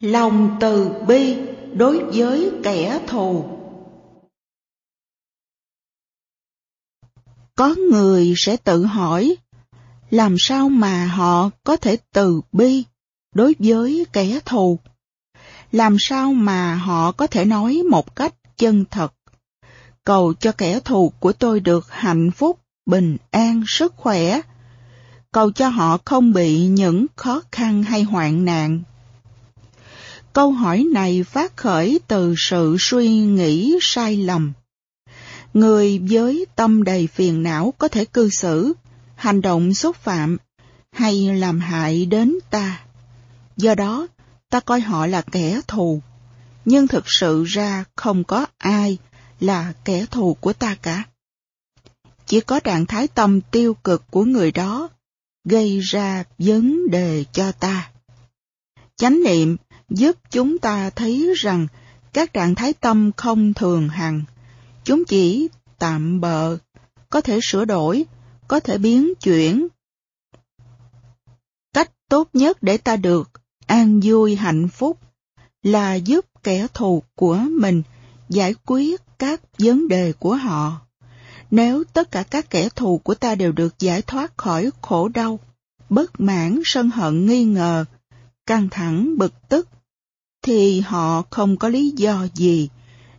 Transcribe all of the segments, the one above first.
Lòng từ bi đối với kẻ thù Có người sẽ tự hỏi, làm sao mà họ có thể từ bi đối với kẻ thù? Làm sao mà họ có thể nói một cách chân thật? Cầu cho kẻ thù của tôi được hạnh phúc, bình an, sức khỏe. Cầu cho họ không bị những khó khăn hay hoạn nạn. Câu hỏi này phát khởi từ sự suy nghĩ sai lầm Người với tâm đầy phiền não có thể cư xử, hành động xúc phạm hay làm hại đến ta. Do đó, ta coi họ là kẻ thù, nhưng thực sự ra không có ai là kẻ thù của ta cả. Chỉ có trạng thái tâm tiêu cực của người đó gây ra vấn đề cho ta. Chánh niệm giúp chúng ta thấy rằng các trạng thái tâm không thường hằng Chúng chỉ tạm bợ, có thể sửa đổi, có thể biến chuyển. Cách tốt nhất để ta được an vui hạnh phúc là giúp kẻ thù của mình giải quyết các vấn đề của họ. Nếu tất cả các kẻ thù của ta đều được giải thoát khỏi khổ đau, bất mãn, sân hận, nghi ngờ, căng thẳng, bực tức, thì họ không có lý do gì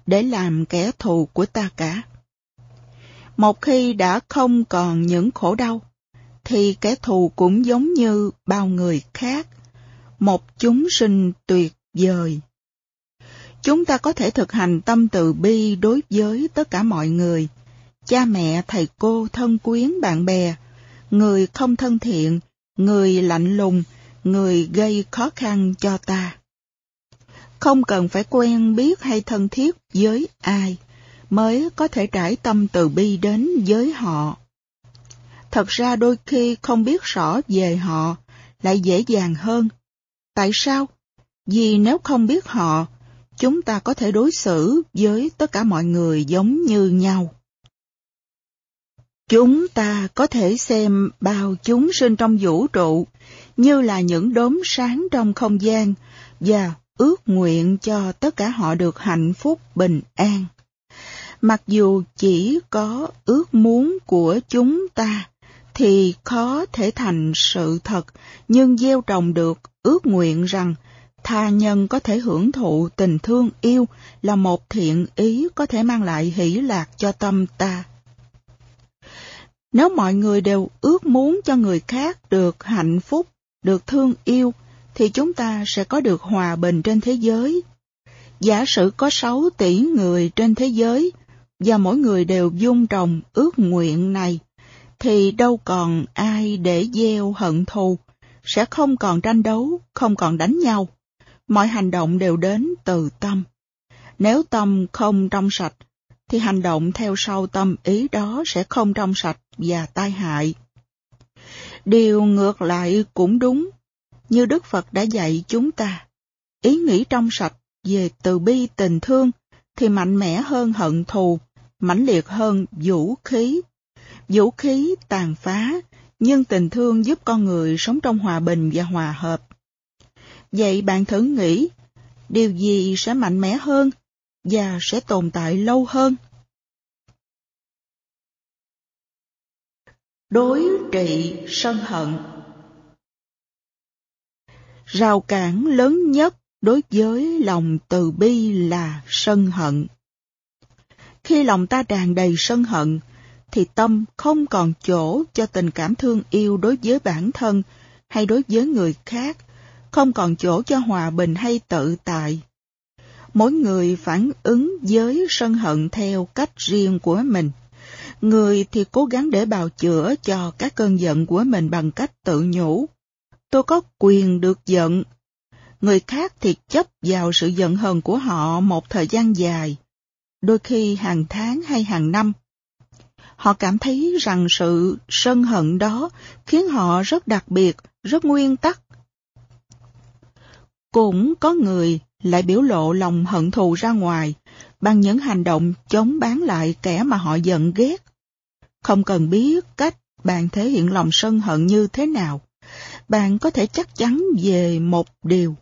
để làm kẻ thù của ta cả. Một khi đã không còn những khổ đau, thì kẻ thù cũng giống như bao người khác, một chúng sinh tuyệt vời. Chúng ta có thể thực hành tâm từ bi đối với tất cả mọi người, cha mẹ, thầy cô, thân quyến, bạn bè, người không thân thiện, người lạnh lùng, người gây khó khăn cho ta không cần phải quen biết hay thân thiết với ai mới có thể trải tâm từ bi đến với họ. Thật ra đôi khi không biết rõ về họ lại dễ dàng hơn. Tại sao? Vì nếu không biết họ, chúng ta có thể đối xử với tất cả mọi người giống như nhau. Chúng ta có thể xem bao chúng sinh trong vũ trụ như là những đốm sáng trong không gian và ước nguyện cho tất cả họ được hạnh phúc bình an. Mặc dù chỉ có ước muốn của chúng ta thì khó thể thành sự thật, nhưng gieo trồng được ước nguyện rằng tha nhân có thể hưởng thụ tình thương yêu là một thiện ý có thể mang lại hỷ lạc cho tâm ta. Nếu mọi người đều ước muốn cho người khác được hạnh phúc, được thương yêu, thì chúng ta sẽ có được hòa bình trên thế giới. Giả sử có 6 tỷ người trên thế giới và mỗi người đều dung trồng ước nguyện này, thì đâu còn ai để gieo hận thù, sẽ không còn tranh đấu, không còn đánh nhau. Mọi hành động đều đến từ tâm. Nếu tâm không trong sạch, thì hành động theo sau tâm ý đó sẽ không trong sạch và tai hại. Điều ngược lại cũng đúng, như Đức Phật đã dạy chúng ta. Ý nghĩ trong sạch về từ bi tình thương thì mạnh mẽ hơn hận thù, mãnh liệt hơn vũ khí. Vũ khí tàn phá, nhưng tình thương giúp con người sống trong hòa bình và hòa hợp. Vậy bạn thử nghĩ, điều gì sẽ mạnh mẽ hơn và sẽ tồn tại lâu hơn? Đối trị sân hận Rào cản lớn nhất đối với lòng từ bi là sân hận. Khi lòng ta tràn đầy sân hận, thì tâm không còn chỗ cho tình cảm thương yêu đối với bản thân hay đối với người khác, không còn chỗ cho hòa bình hay tự tại. Mỗi người phản ứng với sân hận theo cách riêng của mình. Người thì cố gắng để bào chữa cho các cơn giận của mình bằng cách tự nhủ tôi có quyền được giận. Người khác thì chấp vào sự giận hờn của họ một thời gian dài, đôi khi hàng tháng hay hàng năm. Họ cảm thấy rằng sự sân hận đó khiến họ rất đặc biệt, rất nguyên tắc. Cũng có người lại biểu lộ lòng hận thù ra ngoài bằng những hành động chống bán lại kẻ mà họ giận ghét. Không cần biết cách bạn thể hiện lòng sân hận như thế nào bạn có thể chắc chắn về một điều.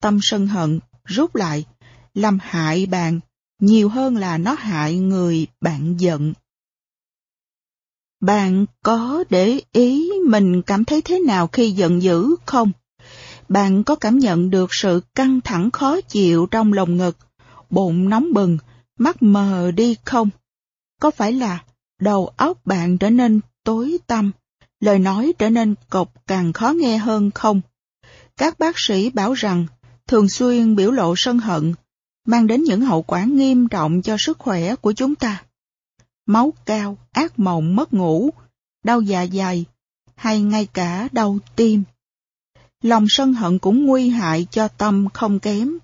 tâm sân hận rút lại, làm hại bạn nhiều hơn là nó hại người bạn giận. Bạn có để ý mình cảm thấy thế nào khi giận dữ không? Bạn có cảm nhận được sự căng thẳng khó chịu trong lồng ngực, bụng nóng bừng, mắt mờ đi không? Có phải là đầu óc bạn trở nên tối tăm, lời nói trở nên cộc càng khó nghe hơn không? Các bác sĩ bảo rằng thường xuyên biểu lộ sân hận mang đến những hậu quả nghiêm trọng cho sức khỏe của chúng ta. Máu cao, ác mộng mất ngủ, đau dạ dày, hay ngay cả đau tim. Lòng sân hận cũng nguy hại cho tâm không kém.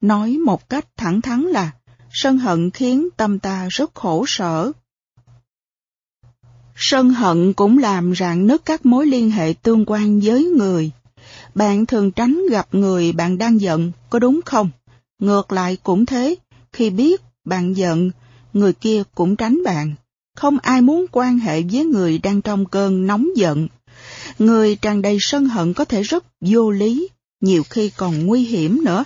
Nói một cách thẳng thắn là, sân hận khiến tâm ta rất khổ sở. Sân hận cũng làm rạn nứt các mối liên hệ tương quan với người. Bạn thường tránh gặp người bạn đang giận, có đúng không? Ngược lại cũng thế, khi biết bạn giận, người kia cũng tránh bạn. Không ai muốn quan hệ với người đang trong cơn nóng giận. Người tràn đầy sân hận có thể rất vô lý, nhiều khi còn nguy hiểm nữa.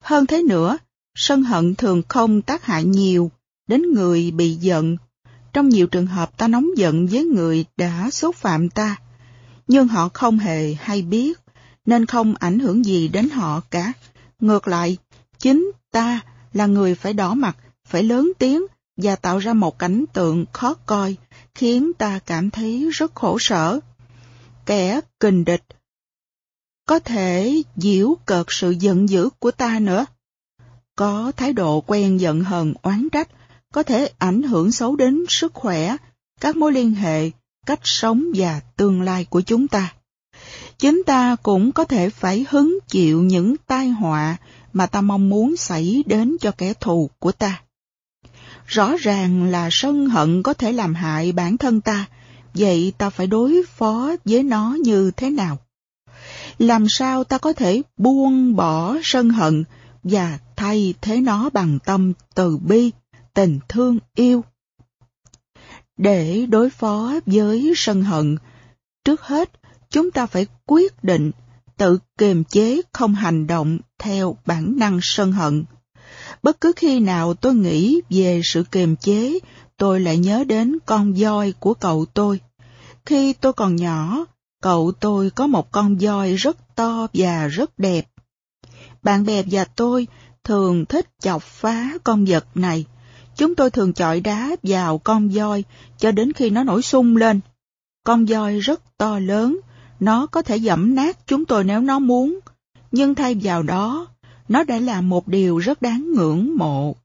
Hơn thế nữa, sân hận thường không tác hại nhiều đến người bị giận. Trong nhiều trường hợp ta nóng giận với người đã xúc phạm ta, nhưng họ không hề hay biết, nên không ảnh hưởng gì đến họ cả. Ngược lại, chính ta là người phải đỏ mặt, phải lớn tiếng và tạo ra một cảnh tượng khó coi, khiến ta cảm thấy rất khổ sở. Kẻ kình địch có thể diễu cợt sự giận dữ của ta nữa. Có thái độ quen giận hờn oán trách, có thể ảnh hưởng xấu đến sức khỏe, các mối liên hệ, cách sống và tương lai của chúng ta. Chính ta cũng có thể phải hứng chịu những tai họa mà ta mong muốn xảy đến cho kẻ thù của ta. Rõ ràng là sân hận có thể làm hại bản thân ta, vậy ta phải đối phó với nó như thế nào? Làm sao ta có thể buông bỏ sân hận và thay thế nó bằng tâm từ bi, tình thương yêu? Để đối phó với sân hận, trước hết chúng ta phải quyết định tự kiềm chế không hành động theo bản năng sân hận. Bất cứ khi nào tôi nghĩ về sự kiềm chế, tôi lại nhớ đến con voi của cậu tôi. Khi tôi còn nhỏ, cậu tôi có một con voi rất to và rất đẹp. Bạn bè và tôi thường thích chọc phá con vật này. Chúng tôi thường chọi đá vào con voi cho đến khi nó nổi sung lên. Con voi rất to lớn, nó có thể dẫm nát chúng tôi nếu nó muốn, nhưng thay vào đó, nó đã làm một điều rất đáng ngưỡng mộ.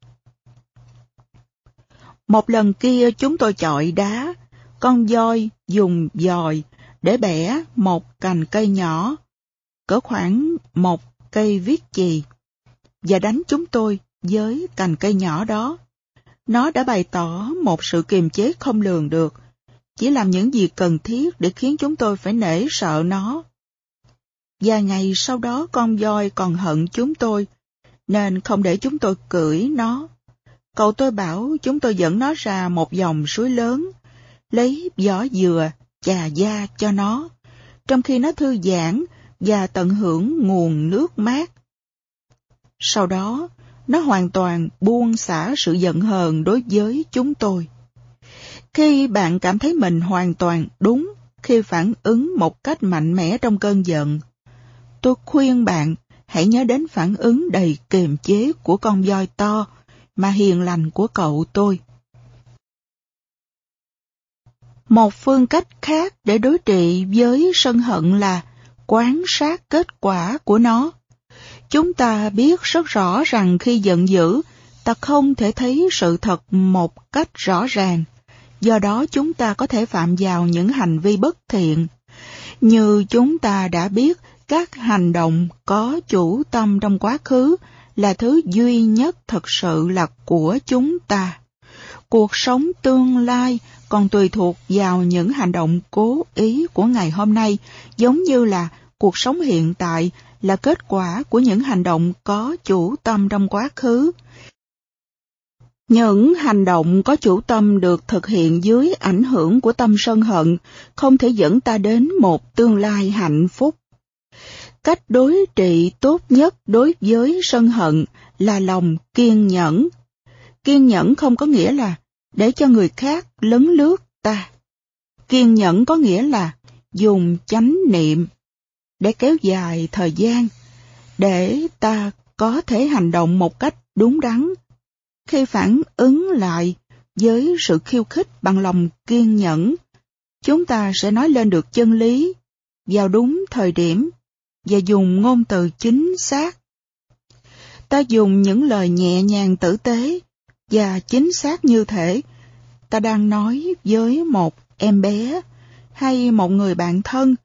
Một lần kia chúng tôi chọi đá, con voi dùng dòi để bẻ một cành cây nhỏ, cỡ khoảng một cây viết chì, và đánh chúng tôi với cành cây nhỏ đó. Nó đã bày tỏ một sự kiềm chế không lường được, chỉ làm những gì cần thiết để khiến chúng tôi phải nể sợ nó. Vài ngày sau đó con voi còn hận chúng tôi, nên không để chúng tôi cưỡi nó. Cậu tôi bảo chúng tôi dẫn nó ra một dòng suối lớn, lấy vỏ dừa, chà da cho nó, trong khi nó thư giãn và tận hưởng nguồn nước mát. Sau đó, nó hoàn toàn buông xả sự giận hờn đối với chúng tôi. Khi bạn cảm thấy mình hoàn toàn đúng khi phản ứng một cách mạnh mẽ trong cơn giận, tôi khuyên bạn hãy nhớ đến phản ứng đầy kiềm chế của con voi to mà hiền lành của cậu tôi. Một phương cách khác để đối trị với sân hận là quan sát kết quả của nó. Chúng ta biết rất rõ rằng khi giận dữ, ta không thể thấy sự thật một cách rõ ràng do đó chúng ta có thể phạm vào những hành vi bất thiện. Như chúng ta đã biết, các hành động có chủ tâm trong quá khứ là thứ duy nhất thật sự là của chúng ta. Cuộc sống tương lai còn tùy thuộc vào những hành động cố ý của ngày hôm nay, giống như là cuộc sống hiện tại là kết quả của những hành động có chủ tâm trong quá khứ. Những hành động có chủ tâm được thực hiện dưới ảnh hưởng của tâm sân hận, không thể dẫn ta đến một tương lai hạnh phúc. Cách đối trị tốt nhất đối với sân hận là lòng kiên nhẫn. Kiên nhẫn không có nghĩa là để cho người khác lấn lướt ta. Kiên nhẫn có nghĩa là dùng chánh niệm để kéo dài thời gian, để ta có thể hành động một cách đúng đắn. Khi phản ứng lại với sự khiêu khích bằng lòng kiên nhẫn, chúng ta sẽ nói lên được chân lý vào đúng thời điểm và dùng ngôn từ chính xác. Ta dùng những lời nhẹ nhàng tử tế và chính xác như thể ta đang nói với một em bé hay một người bạn thân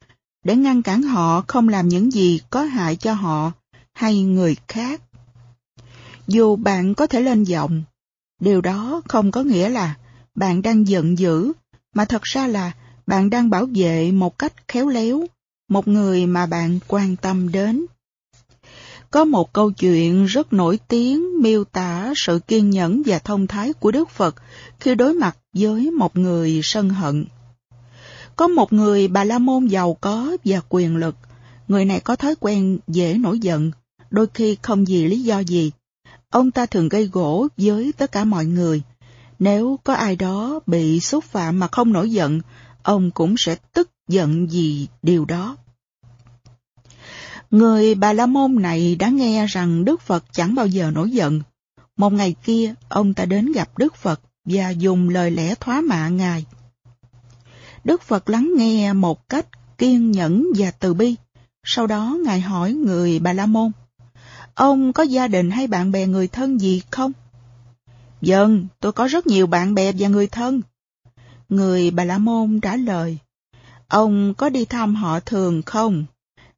để ngăn cản họ không làm những gì có hại cho họ hay người khác. Dù bạn có thể lên giọng, điều đó không có nghĩa là bạn đang giận dữ, mà thật ra là bạn đang bảo vệ một cách khéo léo một người mà bạn quan tâm đến. Có một câu chuyện rất nổi tiếng miêu tả sự kiên nhẫn và thông thái của Đức Phật khi đối mặt với một người sân hận. Có một người bà la môn giàu có và quyền lực. Người này có thói quen dễ nổi giận, đôi khi không vì lý do gì. Ông ta thường gây gỗ với tất cả mọi người. Nếu có ai đó bị xúc phạm mà không nổi giận, ông cũng sẽ tức giận vì điều đó. Người Bà La Môn này đã nghe rằng Đức Phật chẳng bao giờ nổi giận. Một ngày kia, ông ta đến gặp Đức Phật và dùng lời lẽ thoá mạ Ngài. Đức Phật lắng nghe một cách kiên nhẫn và từ bi. Sau đó Ngài hỏi người Bà La Môn, Ông có gia đình hay bạn bè người thân gì không? Vâng, tôi có rất nhiều bạn bè và người thân. Người Bà La Môn trả lời, Ông có đi thăm họ thường không?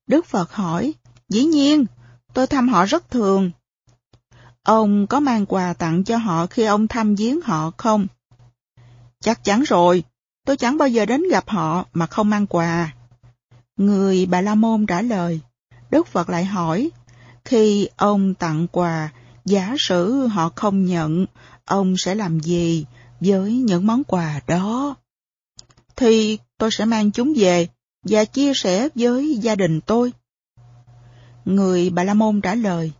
Đức Phật hỏi, dĩ nhiên, tôi thăm họ rất thường. Ông có mang quà tặng cho họ khi ông thăm viếng họ không? Chắc chắn rồi, tôi chẳng bao giờ đến gặp họ mà không mang quà. Người Bà La Môn trả lời, Đức Phật lại hỏi, khi ông tặng quà, giả sử họ không nhận, ông sẽ làm gì với những món quà đó? Thì tôi sẽ mang chúng về và chia sẻ với gia đình tôi. Người Bà La Môn trả lời,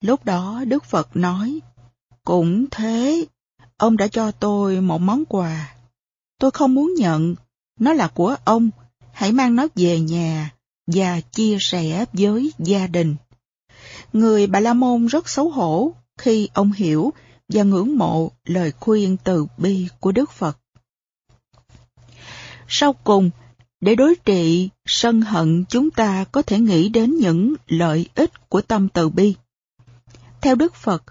lúc đó Đức Phật nói, cũng thế, ông đã cho tôi một món quà. Tôi không muốn nhận, nó là của ông, hãy mang nó về nhà và chia sẻ với gia đình. Người Bà La Môn rất xấu hổ khi ông hiểu và ngưỡng mộ lời khuyên từ bi của Đức Phật. Sau cùng, để đối trị sân hận chúng ta có thể nghĩ đến những lợi ích của tâm từ bi. Theo Đức Phật,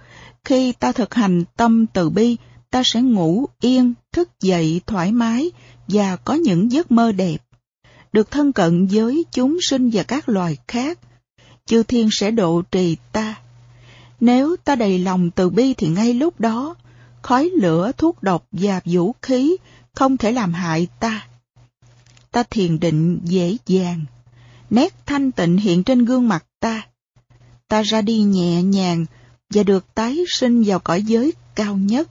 khi ta thực hành tâm từ bi, ta sẽ ngủ yên, thức dậy thoải mái và có những giấc mơ đẹp. Được thân cận với chúng sinh và các loài khác, chư thiên sẽ độ trì ta. Nếu ta đầy lòng từ bi thì ngay lúc đó, khói lửa, thuốc độc và vũ khí không thể làm hại ta ta thiền định dễ dàng. Nét thanh tịnh hiện trên gương mặt ta. Ta ra đi nhẹ nhàng và được tái sinh vào cõi giới cao nhất.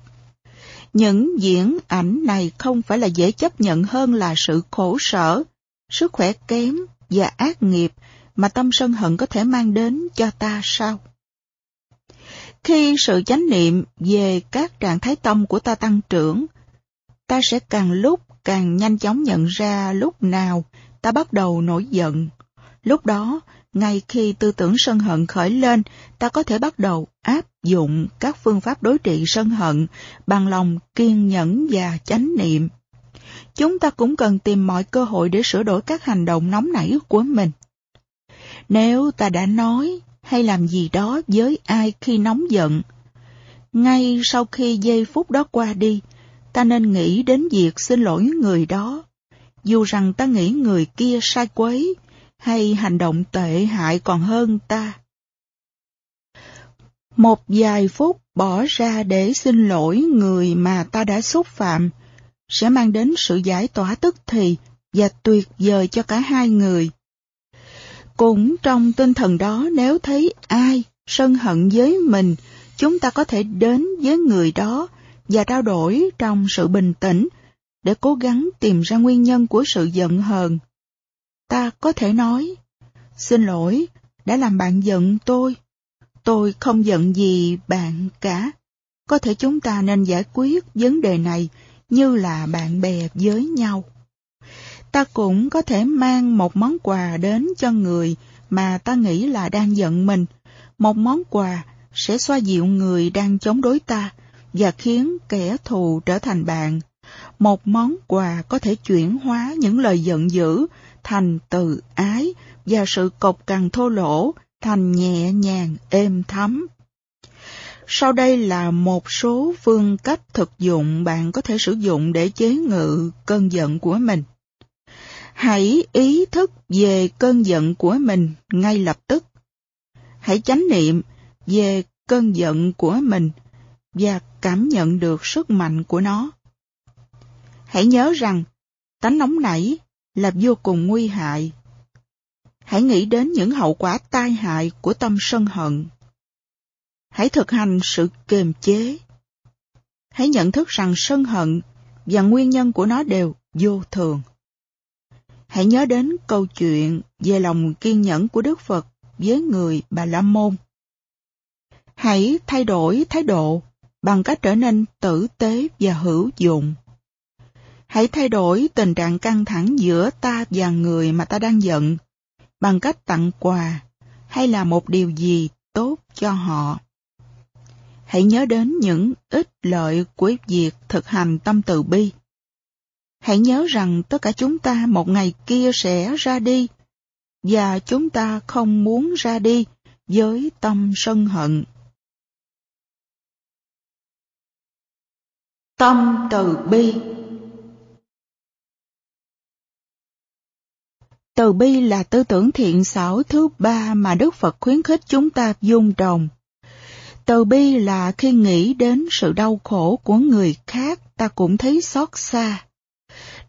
Những diễn ảnh này không phải là dễ chấp nhận hơn là sự khổ sở, sức khỏe kém và ác nghiệp mà tâm sân hận có thể mang đến cho ta sao? Khi sự chánh niệm về các trạng thái tâm của ta tăng trưởng, ta sẽ càng lúc càng nhanh chóng nhận ra lúc nào ta bắt đầu nổi giận. Lúc đó, ngay khi tư tưởng sân hận khởi lên, ta có thể bắt đầu áp dụng các phương pháp đối trị sân hận bằng lòng kiên nhẫn và chánh niệm. Chúng ta cũng cần tìm mọi cơ hội để sửa đổi các hành động nóng nảy của mình. Nếu ta đã nói hay làm gì đó với ai khi nóng giận, ngay sau khi giây phút đó qua đi, ta nên nghĩ đến việc xin lỗi người đó, dù rằng ta nghĩ người kia sai quấy hay hành động tệ hại còn hơn ta. Một vài phút bỏ ra để xin lỗi người mà ta đã xúc phạm sẽ mang đến sự giải tỏa tức thì và tuyệt vời cho cả hai người. Cũng trong tinh thần đó nếu thấy ai sân hận với mình, chúng ta có thể đến với người đó và trao đổi trong sự bình tĩnh để cố gắng tìm ra nguyên nhân của sự giận hờn. Ta có thể nói, xin lỗi, đã làm bạn giận tôi. Tôi không giận gì bạn cả. Có thể chúng ta nên giải quyết vấn đề này như là bạn bè với nhau. Ta cũng có thể mang một món quà đến cho người mà ta nghĩ là đang giận mình. Một món quà sẽ xoa dịu người đang chống đối ta và khiến kẻ thù trở thành bạn. Một món quà có thể chuyển hóa những lời giận dữ thành từ ái và sự cộc cằn thô lỗ thành nhẹ nhàng, êm thấm. Sau đây là một số phương cách thực dụng bạn có thể sử dụng để chế ngự cơn giận của mình. Hãy ý thức về cơn giận của mình ngay lập tức. Hãy chánh niệm về cơn giận của mình và cảm nhận được sức mạnh của nó. Hãy nhớ rằng tánh nóng nảy là vô cùng nguy hại. Hãy nghĩ đến những hậu quả tai hại của tâm sân hận. Hãy thực hành sự kiềm chế. Hãy nhận thức rằng sân hận và nguyên nhân của nó đều vô thường. Hãy nhớ đến câu chuyện về lòng kiên nhẫn của Đức Phật với người Bà La Môn. Hãy thay đổi thái độ bằng cách trở nên tử tế và hữu dụng. Hãy thay đổi tình trạng căng thẳng giữa ta và người mà ta đang giận bằng cách tặng quà hay là một điều gì tốt cho họ. Hãy nhớ đến những ích lợi của việc thực hành tâm từ bi. Hãy nhớ rằng tất cả chúng ta một ngày kia sẽ ra đi, và chúng ta không muốn ra đi với tâm sân hận. Tâm từ bi Từ bi là tư tưởng thiện xảo thứ ba mà Đức Phật khuyến khích chúng ta dung trồng. Từ bi là khi nghĩ đến sự đau khổ của người khác ta cũng thấy xót xa.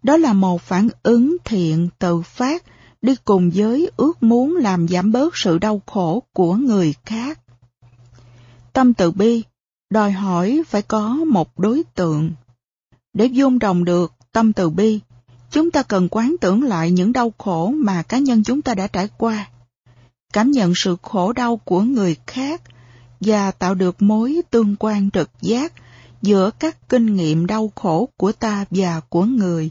Đó là một phản ứng thiện tự phát đi cùng với ước muốn làm giảm bớt sự đau khổ của người khác. Tâm từ bi đòi hỏi phải có một đối tượng. Để dung trồng được tâm từ bi, chúng ta cần quán tưởng lại những đau khổ mà cá nhân chúng ta đã trải qua, cảm nhận sự khổ đau của người khác và tạo được mối tương quan trực giác giữa các kinh nghiệm đau khổ của ta và của người.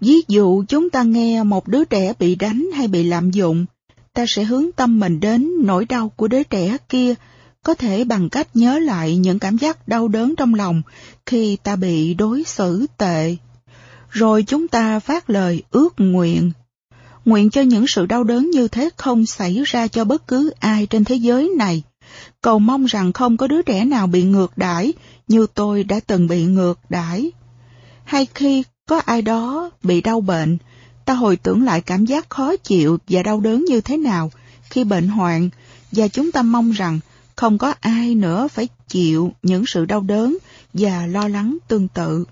Ví dụ chúng ta nghe một đứa trẻ bị đánh hay bị lạm dụng, ta sẽ hướng tâm mình đến nỗi đau của đứa trẻ kia, có thể bằng cách nhớ lại những cảm giác đau đớn trong lòng khi ta bị đối xử tệ. Rồi chúng ta phát lời ước nguyện. Nguyện cho những sự đau đớn như thế không xảy ra cho bất cứ ai trên thế giới này. Cầu mong rằng không có đứa trẻ nào bị ngược đãi như tôi đã từng bị ngược đãi. Hay khi có ai đó bị đau bệnh, ta hồi tưởng lại cảm giác khó chịu và đau đớn như thế nào khi bệnh hoạn và chúng ta mong rằng không có ai nữa phải chịu những sự đau đớn và lo lắng tương tự.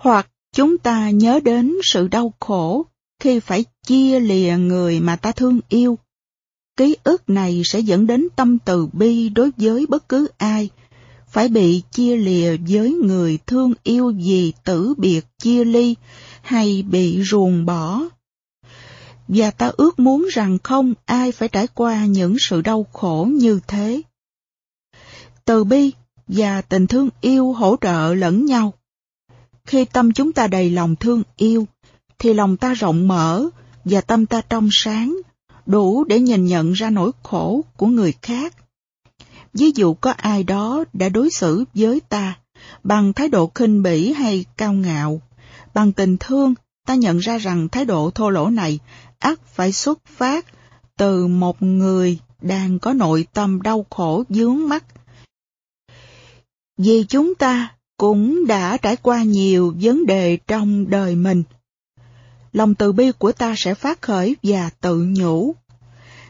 Hoặc chúng ta nhớ đến sự đau khổ khi phải chia lìa người mà ta thương yêu. Ký ức này sẽ dẫn đến tâm từ bi đối với bất cứ ai phải bị chia lìa với người thương yêu vì tử biệt chia ly hay bị ruồng bỏ. Và ta ước muốn rằng không ai phải trải qua những sự đau khổ như thế. Từ bi và tình thương yêu hỗ trợ lẫn nhau. Khi tâm chúng ta đầy lòng thương yêu, thì lòng ta rộng mở và tâm ta trong sáng, đủ để nhìn nhận ra nỗi khổ của người khác ví dụ có ai đó đã đối xử với ta bằng thái độ khinh bỉ hay cao ngạo, bằng tình thương, ta nhận ra rằng thái độ thô lỗ này ắt phải xuất phát từ một người đang có nội tâm đau khổ dướng mắt. Vì chúng ta cũng đã trải qua nhiều vấn đề trong đời mình. Lòng từ bi của ta sẽ phát khởi và tự nhủ.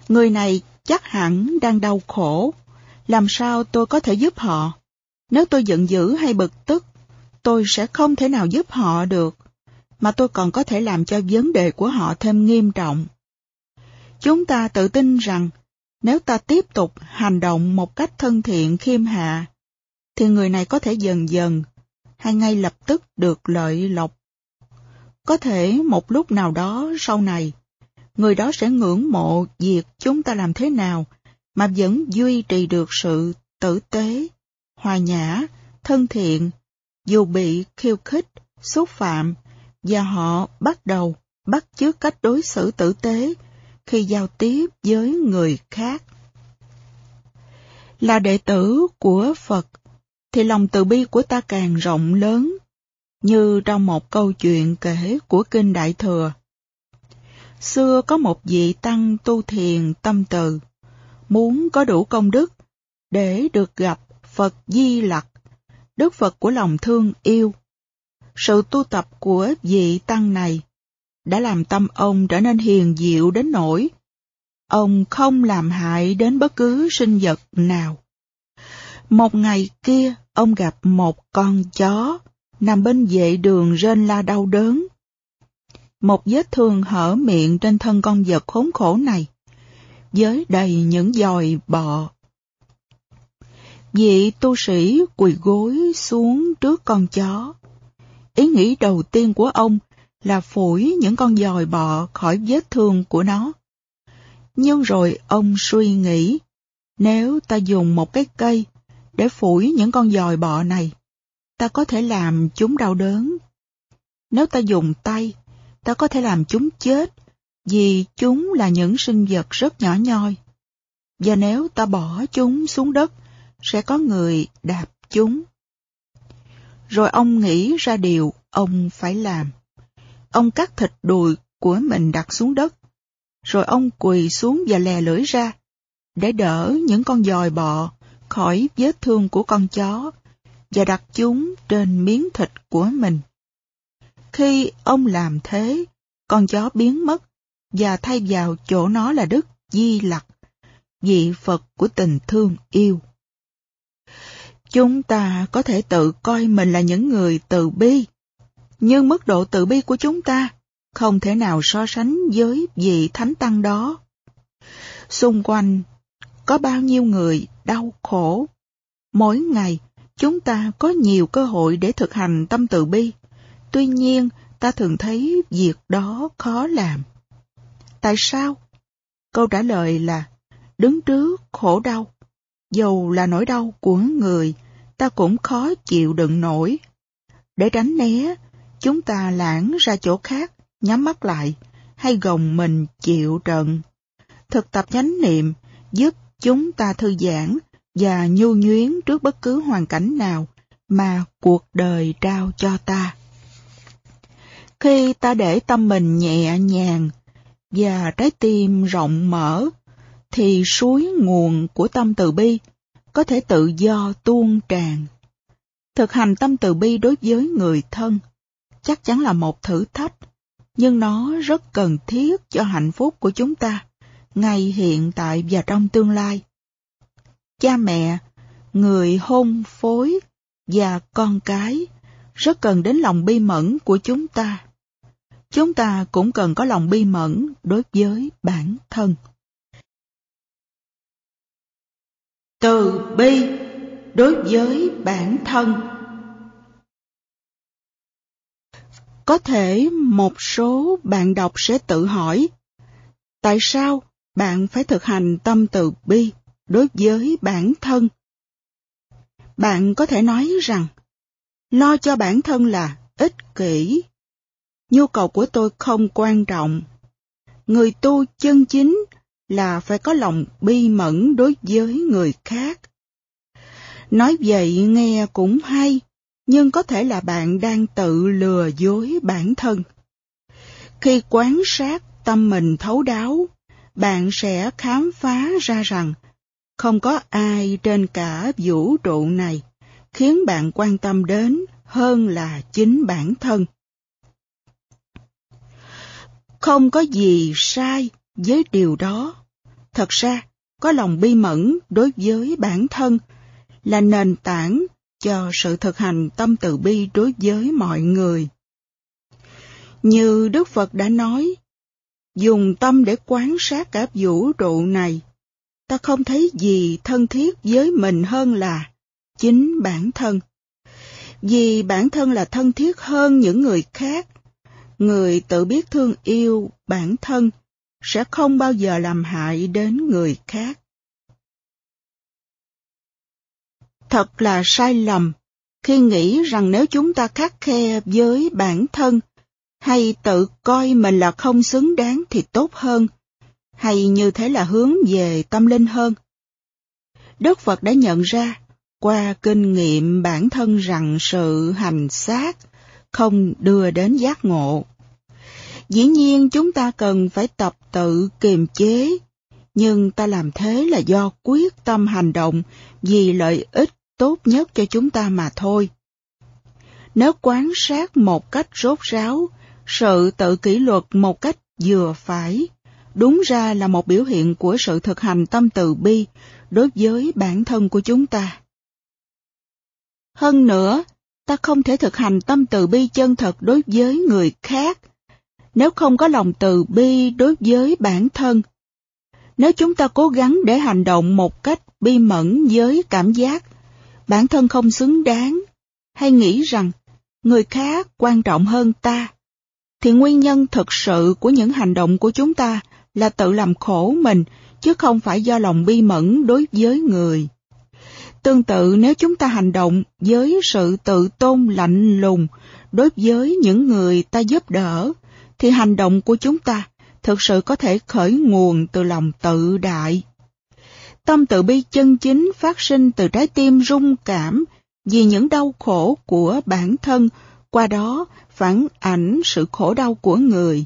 Người này chắc hẳn đang đau khổ, làm sao tôi có thể giúp họ? Nếu tôi giận dữ hay bực tức, tôi sẽ không thể nào giúp họ được, mà tôi còn có thể làm cho vấn đề của họ thêm nghiêm trọng. Chúng ta tự tin rằng nếu ta tiếp tục hành động một cách thân thiện khiêm hạ, thì người này có thể dần dần hay ngay lập tức được lợi lộc. Có thể một lúc nào đó sau này, người đó sẽ ngưỡng mộ việc chúng ta làm thế nào mà vẫn duy trì được sự tử tế, hòa nhã, thân thiện, dù bị khiêu khích, xúc phạm, và họ bắt đầu bắt chước cách đối xử tử tế khi giao tiếp với người khác. Là đệ tử của Phật, thì lòng từ bi của ta càng rộng lớn, như trong một câu chuyện kể của Kinh Đại Thừa. Xưa có một vị tăng tu thiền tâm từ, muốn có đủ công đức để được gặp Phật Di Lặc, Đức Phật của lòng thương yêu. Sự tu tập của vị tăng này đã làm tâm ông trở nên hiền diệu đến nỗi ông không làm hại đến bất cứ sinh vật nào. Một ngày kia, ông gặp một con chó nằm bên vệ đường rên la đau đớn. Một vết thương hở miệng trên thân con vật khốn khổ này, với đầy những dòi bọ. Vị tu sĩ quỳ gối xuống trước con chó. Ý nghĩ đầu tiên của ông là phủi những con dòi bọ khỏi vết thương của nó. Nhưng rồi ông suy nghĩ, nếu ta dùng một cái cây để phủi những con dòi bọ này, ta có thể làm chúng đau đớn. Nếu ta dùng tay, ta có thể làm chúng chết, vì chúng là những sinh vật rất nhỏ nhoi. Và nếu ta bỏ chúng xuống đất, sẽ có người đạp chúng. Rồi ông nghĩ ra điều ông phải làm. Ông cắt thịt đùi của mình đặt xuống đất, rồi ông quỳ xuống và lè lưỡi ra, để đỡ những con dòi bọ khỏi vết thương của con chó và đặt chúng trên miếng thịt của mình. Khi ông làm thế, con chó biến mất và thay vào chỗ nó là Đức Di Lặc, vị Phật của tình thương yêu. Chúng ta có thể tự coi mình là những người từ bi, nhưng mức độ từ bi của chúng ta không thể nào so sánh với vị thánh tăng đó. Xung quanh có bao nhiêu người đau khổ. Mỗi ngày, chúng ta có nhiều cơ hội để thực hành tâm từ bi. Tuy nhiên, ta thường thấy việc đó khó làm. Tại sao? Câu trả lời là, đứng trước khổ đau. Dầu là nỗi đau của người, ta cũng khó chịu đựng nổi. Để tránh né, chúng ta lãng ra chỗ khác, nhắm mắt lại, hay gồng mình chịu trận. Thực tập chánh niệm giúp chúng ta thư giãn và nhu nhuyến trước bất cứ hoàn cảnh nào mà cuộc đời trao cho ta. Khi ta để tâm mình nhẹ nhàng và trái tim rộng mở, thì suối nguồn của tâm từ bi có thể tự do tuôn tràn. Thực hành tâm từ bi đối với người thân chắc chắn là một thử thách, nhưng nó rất cần thiết cho hạnh phúc của chúng ta, ngay hiện tại và trong tương lai cha mẹ, người hôn phối và con cái rất cần đến lòng bi mẫn của chúng ta. Chúng ta cũng cần có lòng bi mẫn đối với bản thân. Từ bi đối với bản thân Có thể một số bạn đọc sẽ tự hỏi, tại sao bạn phải thực hành tâm từ bi? đối với bản thân. Bạn có thể nói rằng, lo cho bản thân là ích kỷ. Nhu cầu của tôi không quan trọng. Người tu chân chính là phải có lòng bi mẫn đối với người khác. Nói vậy nghe cũng hay, nhưng có thể là bạn đang tự lừa dối bản thân. Khi quán sát tâm mình thấu đáo, bạn sẽ khám phá ra rằng không có ai trên cả vũ trụ này khiến bạn quan tâm đến hơn là chính bản thân. Không có gì sai với điều đó. Thật ra, có lòng bi mẫn đối với bản thân là nền tảng cho sự thực hành tâm từ bi đối với mọi người. Như Đức Phật đã nói, dùng tâm để quán sát cả vũ trụ này ta không thấy gì thân thiết với mình hơn là chính bản thân. Vì bản thân là thân thiết hơn những người khác. Người tự biết thương yêu bản thân sẽ không bao giờ làm hại đến người khác. Thật là sai lầm khi nghĩ rằng nếu chúng ta khắc khe với bản thân hay tự coi mình là không xứng đáng thì tốt hơn, hay như thế là hướng về tâm linh hơn. Đức Phật đã nhận ra qua kinh nghiệm bản thân rằng sự hành xác không đưa đến giác ngộ. Dĩ nhiên chúng ta cần phải tập tự kiềm chế, nhưng ta làm thế là do quyết tâm hành động vì lợi ích tốt nhất cho chúng ta mà thôi. Nếu quán sát một cách rốt ráo, sự tự kỷ luật một cách vừa phải, đúng ra là một biểu hiện của sự thực hành tâm từ bi đối với bản thân của chúng ta. Hơn nữa, ta không thể thực hành tâm từ bi chân thật đối với người khác nếu không có lòng từ bi đối với bản thân. Nếu chúng ta cố gắng để hành động một cách bi mẫn với cảm giác bản thân không xứng đáng hay nghĩ rằng người khác quan trọng hơn ta thì nguyên nhân thực sự của những hành động của chúng ta là tự làm khổ mình chứ không phải do lòng bi mẫn đối với người. Tương tự nếu chúng ta hành động với sự tự tôn lạnh lùng đối với những người ta giúp đỡ thì hành động của chúng ta thực sự có thể khởi nguồn từ lòng tự đại. Tâm tự bi chân chính phát sinh từ trái tim rung cảm vì những đau khổ của bản thân, qua đó phản ảnh sự khổ đau của người.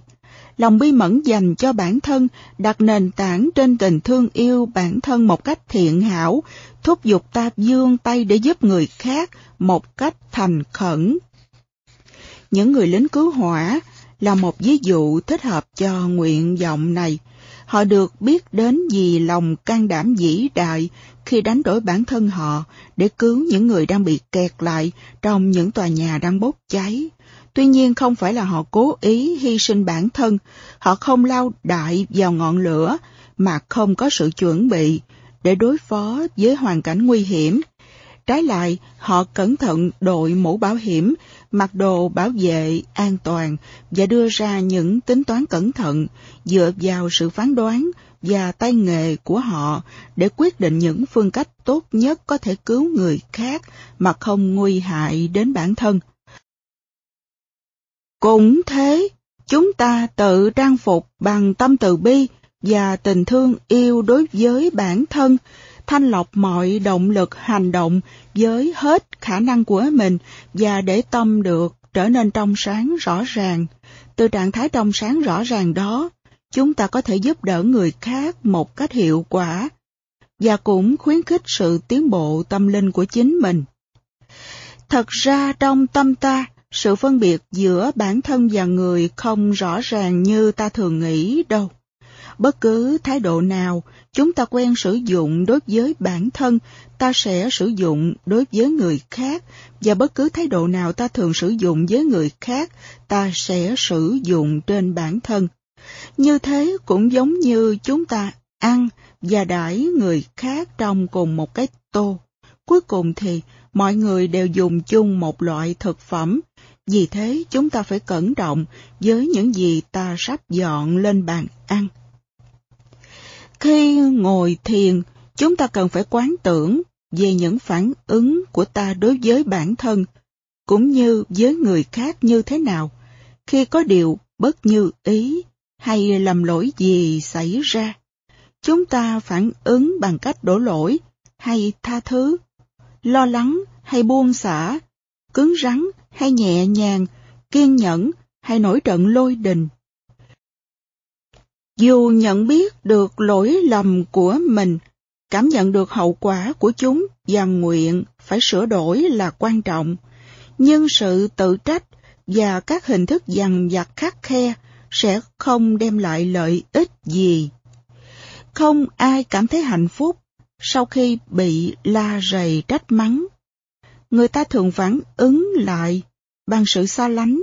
Lòng bi mẫn dành cho bản thân đặt nền tảng trên tình thương yêu bản thân một cách thiện hảo, thúc giục ta dương tay để giúp người khác một cách thành khẩn. Những người lính cứu hỏa là một ví dụ thích hợp cho nguyện vọng này. Họ được biết đến vì lòng can đảm vĩ đại khi đánh đổi bản thân họ để cứu những người đang bị kẹt lại trong những tòa nhà đang bốc cháy. Tuy nhiên không phải là họ cố ý hy sinh bản thân, họ không lao đại vào ngọn lửa mà không có sự chuẩn bị để đối phó với hoàn cảnh nguy hiểm. Trái lại, họ cẩn thận đội mũ bảo hiểm, mặc đồ bảo vệ an toàn và đưa ra những tính toán cẩn thận dựa vào sự phán đoán và tay nghề của họ để quyết định những phương cách tốt nhất có thể cứu người khác mà không nguy hại đến bản thân. Cũng thế, chúng ta tự trang phục bằng tâm từ bi và tình thương yêu đối với bản thân thanh lọc mọi động lực hành động với hết khả năng của mình và để tâm được trở nên trong sáng rõ ràng. Từ trạng thái trong sáng rõ ràng đó, chúng ta có thể giúp đỡ người khác một cách hiệu quả và cũng khuyến khích sự tiến bộ tâm linh của chính mình. Thật ra trong tâm ta, sự phân biệt giữa bản thân và người không rõ ràng như ta thường nghĩ đâu. Bất cứ thái độ nào chúng ta quen sử dụng đối với bản thân, ta sẽ sử dụng đối với người khác, và bất cứ thái độ nào ta thường sử dụng với người khác, ta sẽ sử dụng trên bản thân. Như thế cũng giống như chúng ta ăn và đãi người khác trong cùng một cái tô. Cuối cùng thì mọi người đều dùng chung một loại thực phẩm, vì thế chúng ta phải cẩn trọng với những gì ta sắp dọn lên bàn ăn. Khi ngồi thiền, chúng ta cần phải quán tưởng về những phản ứng của ta đối với bản thân, cũng như với người khác như thế nào. Khi có điều bất như ý hay lầm lỗi gì xảy ra, chúng ta phản ứng bằng cách đổ lỗi hay tha thứ, lo lắng hay buông xả, cứng rắn hay nhẹ nhàng, kiên nhẫn hay nổi trận lôi đình. Dù nhận biết được lỗi lầm của mình, cảm nhận được hậu quả của chúng và nguyện phải sửa đổi là quan trọng, nhưng sự tự trách và các hình thức dằn vặt khắc khe sẽ không đem lại lợi ích gì. Không ai cảm thấy hạnh phúc sau khi bị la rầy trách mắng. Người ta thường phản ứng lại bằng sự xa lánh,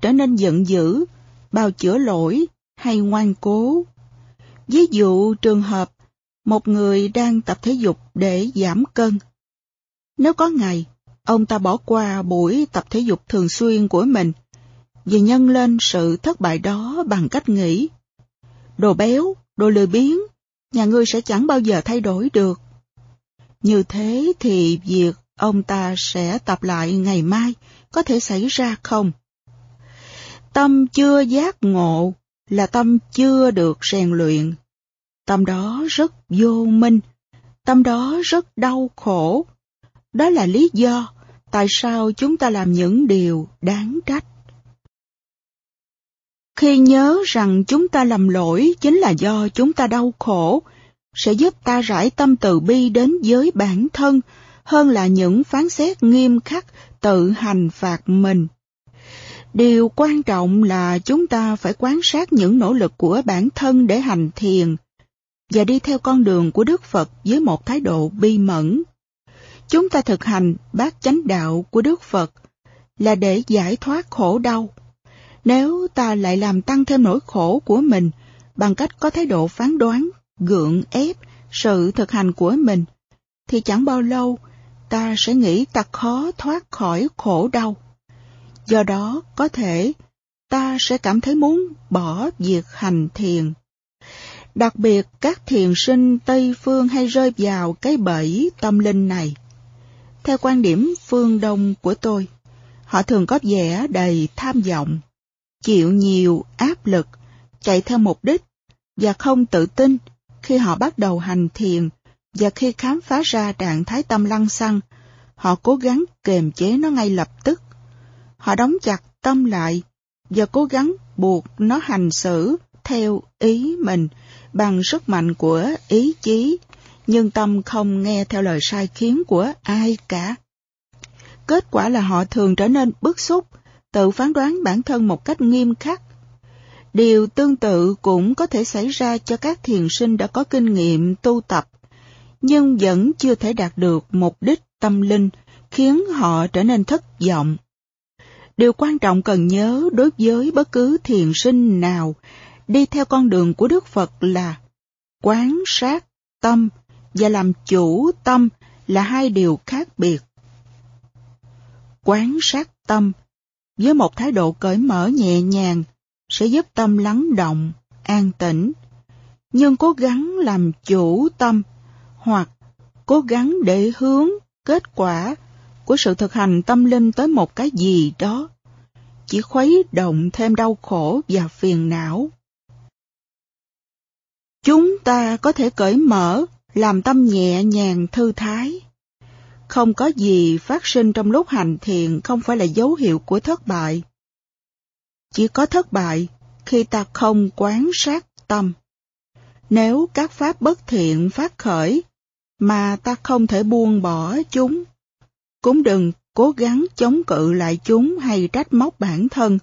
trở nên giận dữ, bào chữa lỗi hay ngoan cố. Ví dụ trường hợp một người đang tập thể dục để giảm cân. Nếu có ngày, ông ta bỏ qua buổi tập thể dục thường xuyên của mình vì nhân lên sự thất bại đó bằng cách nghĩ đồ béo, đồ lười biếng, nhà ngươi sẽ chẳng bao giờ thay đổi được. Như thế thì việc ông ta sẽ tập lại ngày mai có thể xảy ra không? Tâm chưa giác ngộ là tâm chưa được rèn luyện. Tâm đó rất vô minh, tâm đó rất đau khổ. Đó là lý do tại sao chúng ta làm những điều đáng trách. Khi nhớ rằng chúng ta làm lỗi chính là do chúng ta đau khổ, sẽ giúp ta rải tâm từ bi đến với bản thân hơn là những phán xét nghiêm khắc tự hành phạt mình. Điều quan trọng là chúng ta phải quan sát những nỗ lực của bản thân để hành thiền và đi theo con đường của Đức Phật với một thái độ bi mẫn. Chúng ta thực hành bát chánh đạo của Đức Phật là để giải thoát khổ đau. Nếu ta lại làm tăng thêm nỗi khổ của mình bằng cách có thái độ phán đoán, gượng ép sự thực hành của mình, thì chẳng bao lâu ta sẽ nghĩ ta khó thoát khỏi khổ đau. Do đó, có thể ta sẽ cảm thấy muốn bỏ việc hành thiền. Đặc biệt các thiền sinh Tây Phương hay rơi vào cái bẫy tâm linh này. Theo quan điểm phương Đông của tôi, họ thường có vẻ đầy tham vọng, chịu nhiều áp lực, chạy theo mục đích và không tự tin khi họ bắt đầu hành thiền và khi khám phá ra trạng thái tâm lăng xăng, họ cố gắng kềm chế nó ngay lập tức. Họ đóng chặt tâm lại và cố gắng buộc nó hành xử theo ý mình bằng sức mạnh của ý chí, nhưng tâm không nghe theo lời sai khiến của ai cả. Kết quả là họ thường trở nên bức xúc, tự phán đoán bản thân một cách nghiêm khắc. Điều tương tự cũng có thể xảy ra cho các thiền sinh đã có kinh nghiệm tu tập, nhưng vẫn chưa thể đạt được mục đích tâm linh, khiến họ trở nên thất vọng. Điều quan trọng cần nhớ đối với bất cứ thiền sinh nào đi theo con đường của Đức Phật là quán sát tâm và làm chủ tâm là hai điều khác biệt. Quán sát tâm với một thái độ cởi mở nhẹ nhàng sẽ giúp tâm lắng động, an tĩnh. Nhưng cố gắng làm chủ tâm hoặc cố gắng để hướng kết quả của sự thực hành tâm linh tới một cái gì đó chỉ khuấy động thêm đau khổ và phiền não. Chúng ta có thể cởi mở, làm tâm nhẹ nhàng thư thái. Không có gì phát sinh trong lúc hành thiền không phải là dấu hiệu của thất bại. Chỉ có thất bại khi ta không quán sát tâm. Nếu các pháp bất thiện phát khởi, mà ta không thể buông bỏ chúng, cũng đừng cố gắng chống cự lại chúng hay trách móc bản thân.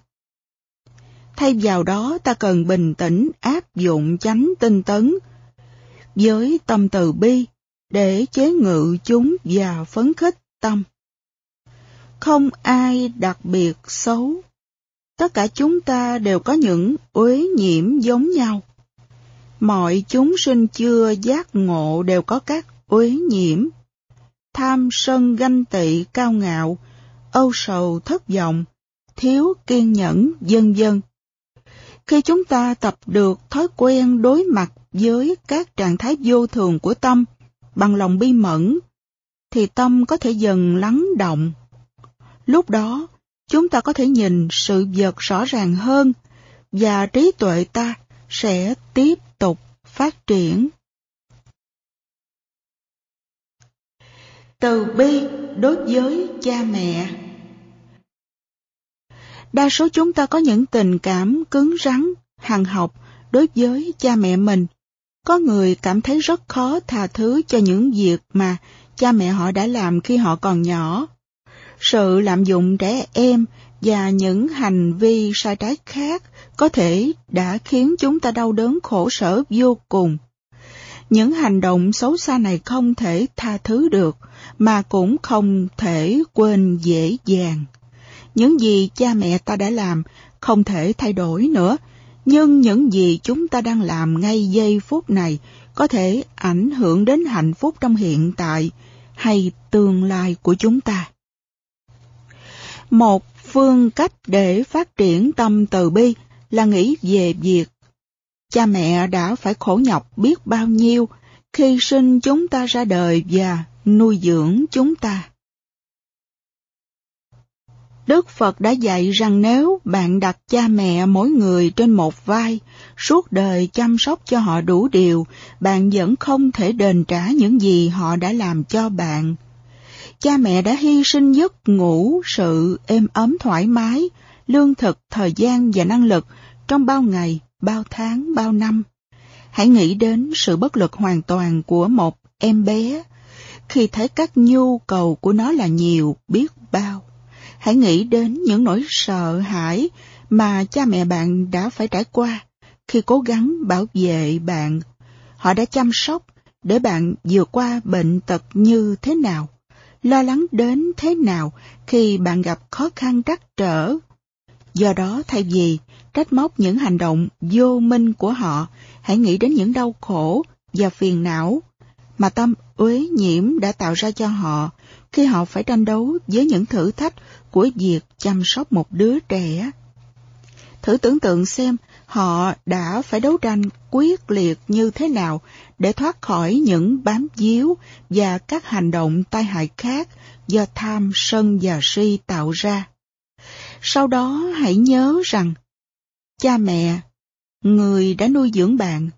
Thay vào đó ta cần bình tĩnh áp dụng chánh tinh tấn với tâm từ bi để chế ngự chúng và phấn khích tâm. Không ai đặc biệt xấu. Tất cả chúng ta đều có những uế nhiễm giống nhau. Mọi chúng sinh chưa giác ngộ đều có các uế nhiễm tham sân ganh tị cao ngạo, âu sầu thất vọng, thiếu kiên nhẫn, vân vân. Khi chúng ta tập được thói quen đối mặt với các trạng thái vô thường của tâm bằng lòng bi mẫn, thì tâm có thể dần lắng động. Lúc đó, chúng ta có thể nhìn sự vật rõ ràng hơn và trí tuệ ta sẽ tiếp tục phát triển. Từ bi đối với cha mẹ Đa số chúng ta có những tình cảm cứng rắn, hằng học đối với cha mẹ mình. Có người cảm thấy rất khó tha thứ cho những việc mà cha mẹ họ đã làm khi họ còn nhỏ. Sự lạm dụng trẻ em và những hành vi sai trái khác có thể đã khiến chúng ta đau đớn khổ sở vô cùng. Những hành động xấu xa này không thể tha thứ được, mà cũng không thể quên dễ dàng. Những gì cha mẹ ta đã làm không thể thay đổi nữa, nhưng những gì chúng ta đang làm ngay giây phút này có thể ảnh hưởng đến hạnh phúc trong hiện tại hay tương lai của chúng ta. Một phương cách để phát triển tâm từ bi là nghĩ về việc Cha mẹ đã phải khổ nhọc biết bao nhiêu khi sinh chúng ta ra đời và nuôi dưỡng chúng ta. Đức Phật đã dạy rằng nếu bạn đặt cha mẹ mỗi người trên một vai, suốt đời chăm sóc cho họ đủ điều, bạn vẫn không thể đền trả những gì họ đã làm cho bạn. Cha mẹ đã hy sinh giấc ngủ, sự êm ấm thoải mái, lương thực, thời gian và năng lực trong bao ngày, bao tháng, bao năm. Hãy nghĩ đến sự bất lực hoàn toàn của một em bé khi thấy các nhu cầu của nó là nhiều biết bao. Hãy nghĩ đến những nỗi sợ hãi mà cha mẹ bạn đã phải trải qua khi cố gắng bảo vệ bạn. Họ đã chăm sóc để bạn vượt qua bệnh tật như thế nào, lo lắng đến thế nào khi bạn gặp khó khăn trắc trở. Do đó thay vì trách móc những hành động vô minh của họ, hãy nghĩ đến những đau khổ và phiền não mà tâm uế nhiễm đã tạo ra cho họ khi họ phải tranh đấu với những thử thách của việc chăm sóc một đứa trẻ. Thử tưởng tượng xem họ đã phải đấu tranh quyết liệt như thế nào để thoát khỏi những bám víu và các hành động tai hại khác do tham, sân và si tạo ra. Sau đó hãy nhớ rằng, cha mẹ, người đã nuôi dưỡng bạn,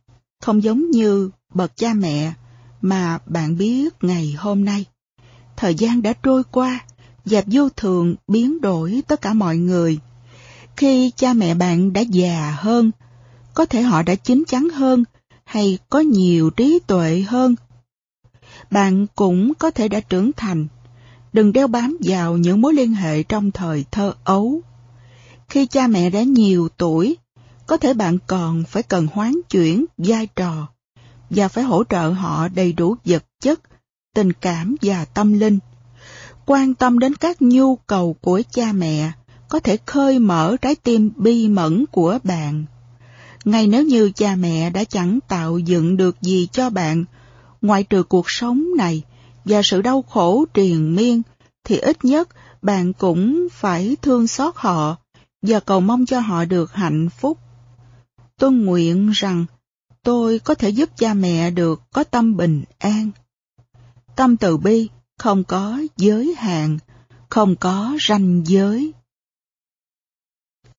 không giống như bậc cha mẹ mà bạn biết ngày hôm nay. Thời gian đã trôi qua và vô thường biến đổi tất cả mọi người. Khi cha mẹ bạn đã già hơn, có thể họ đã chín chắn hơn hay có nhiều trí tuệ hơn. Bạn cũng có thể đã trưởng thành. Đừng đeo bám vào những mối liên hệ trong thời thơ ấu. Khi cha mẹ đã nhiều tuổi, có thể bạn còn phải cần hoán chuyển vai trò và phải hỗ trợ họ đầy đủ vật chất, tình cảm và tâm linh. Quan tâm đến các nhu cầu của cha mẹ có thể khơi mở trái tim bi mẫn của bạn. Ngay nếu như cha mẹ đã chẳng tạo dựng được gì cho bạn, ngoại trừ cuộc sống này và sự đau khổ triền miên, thì ít nhất bạn cũng phải thương xót họ và cầu mong cho họ được hạnh phúc. Tôi nguyện rằng tôi có thể giúp cha mẹ được có tâm bình an. Tâm từ bi không có giới hạn, không có ranh giới.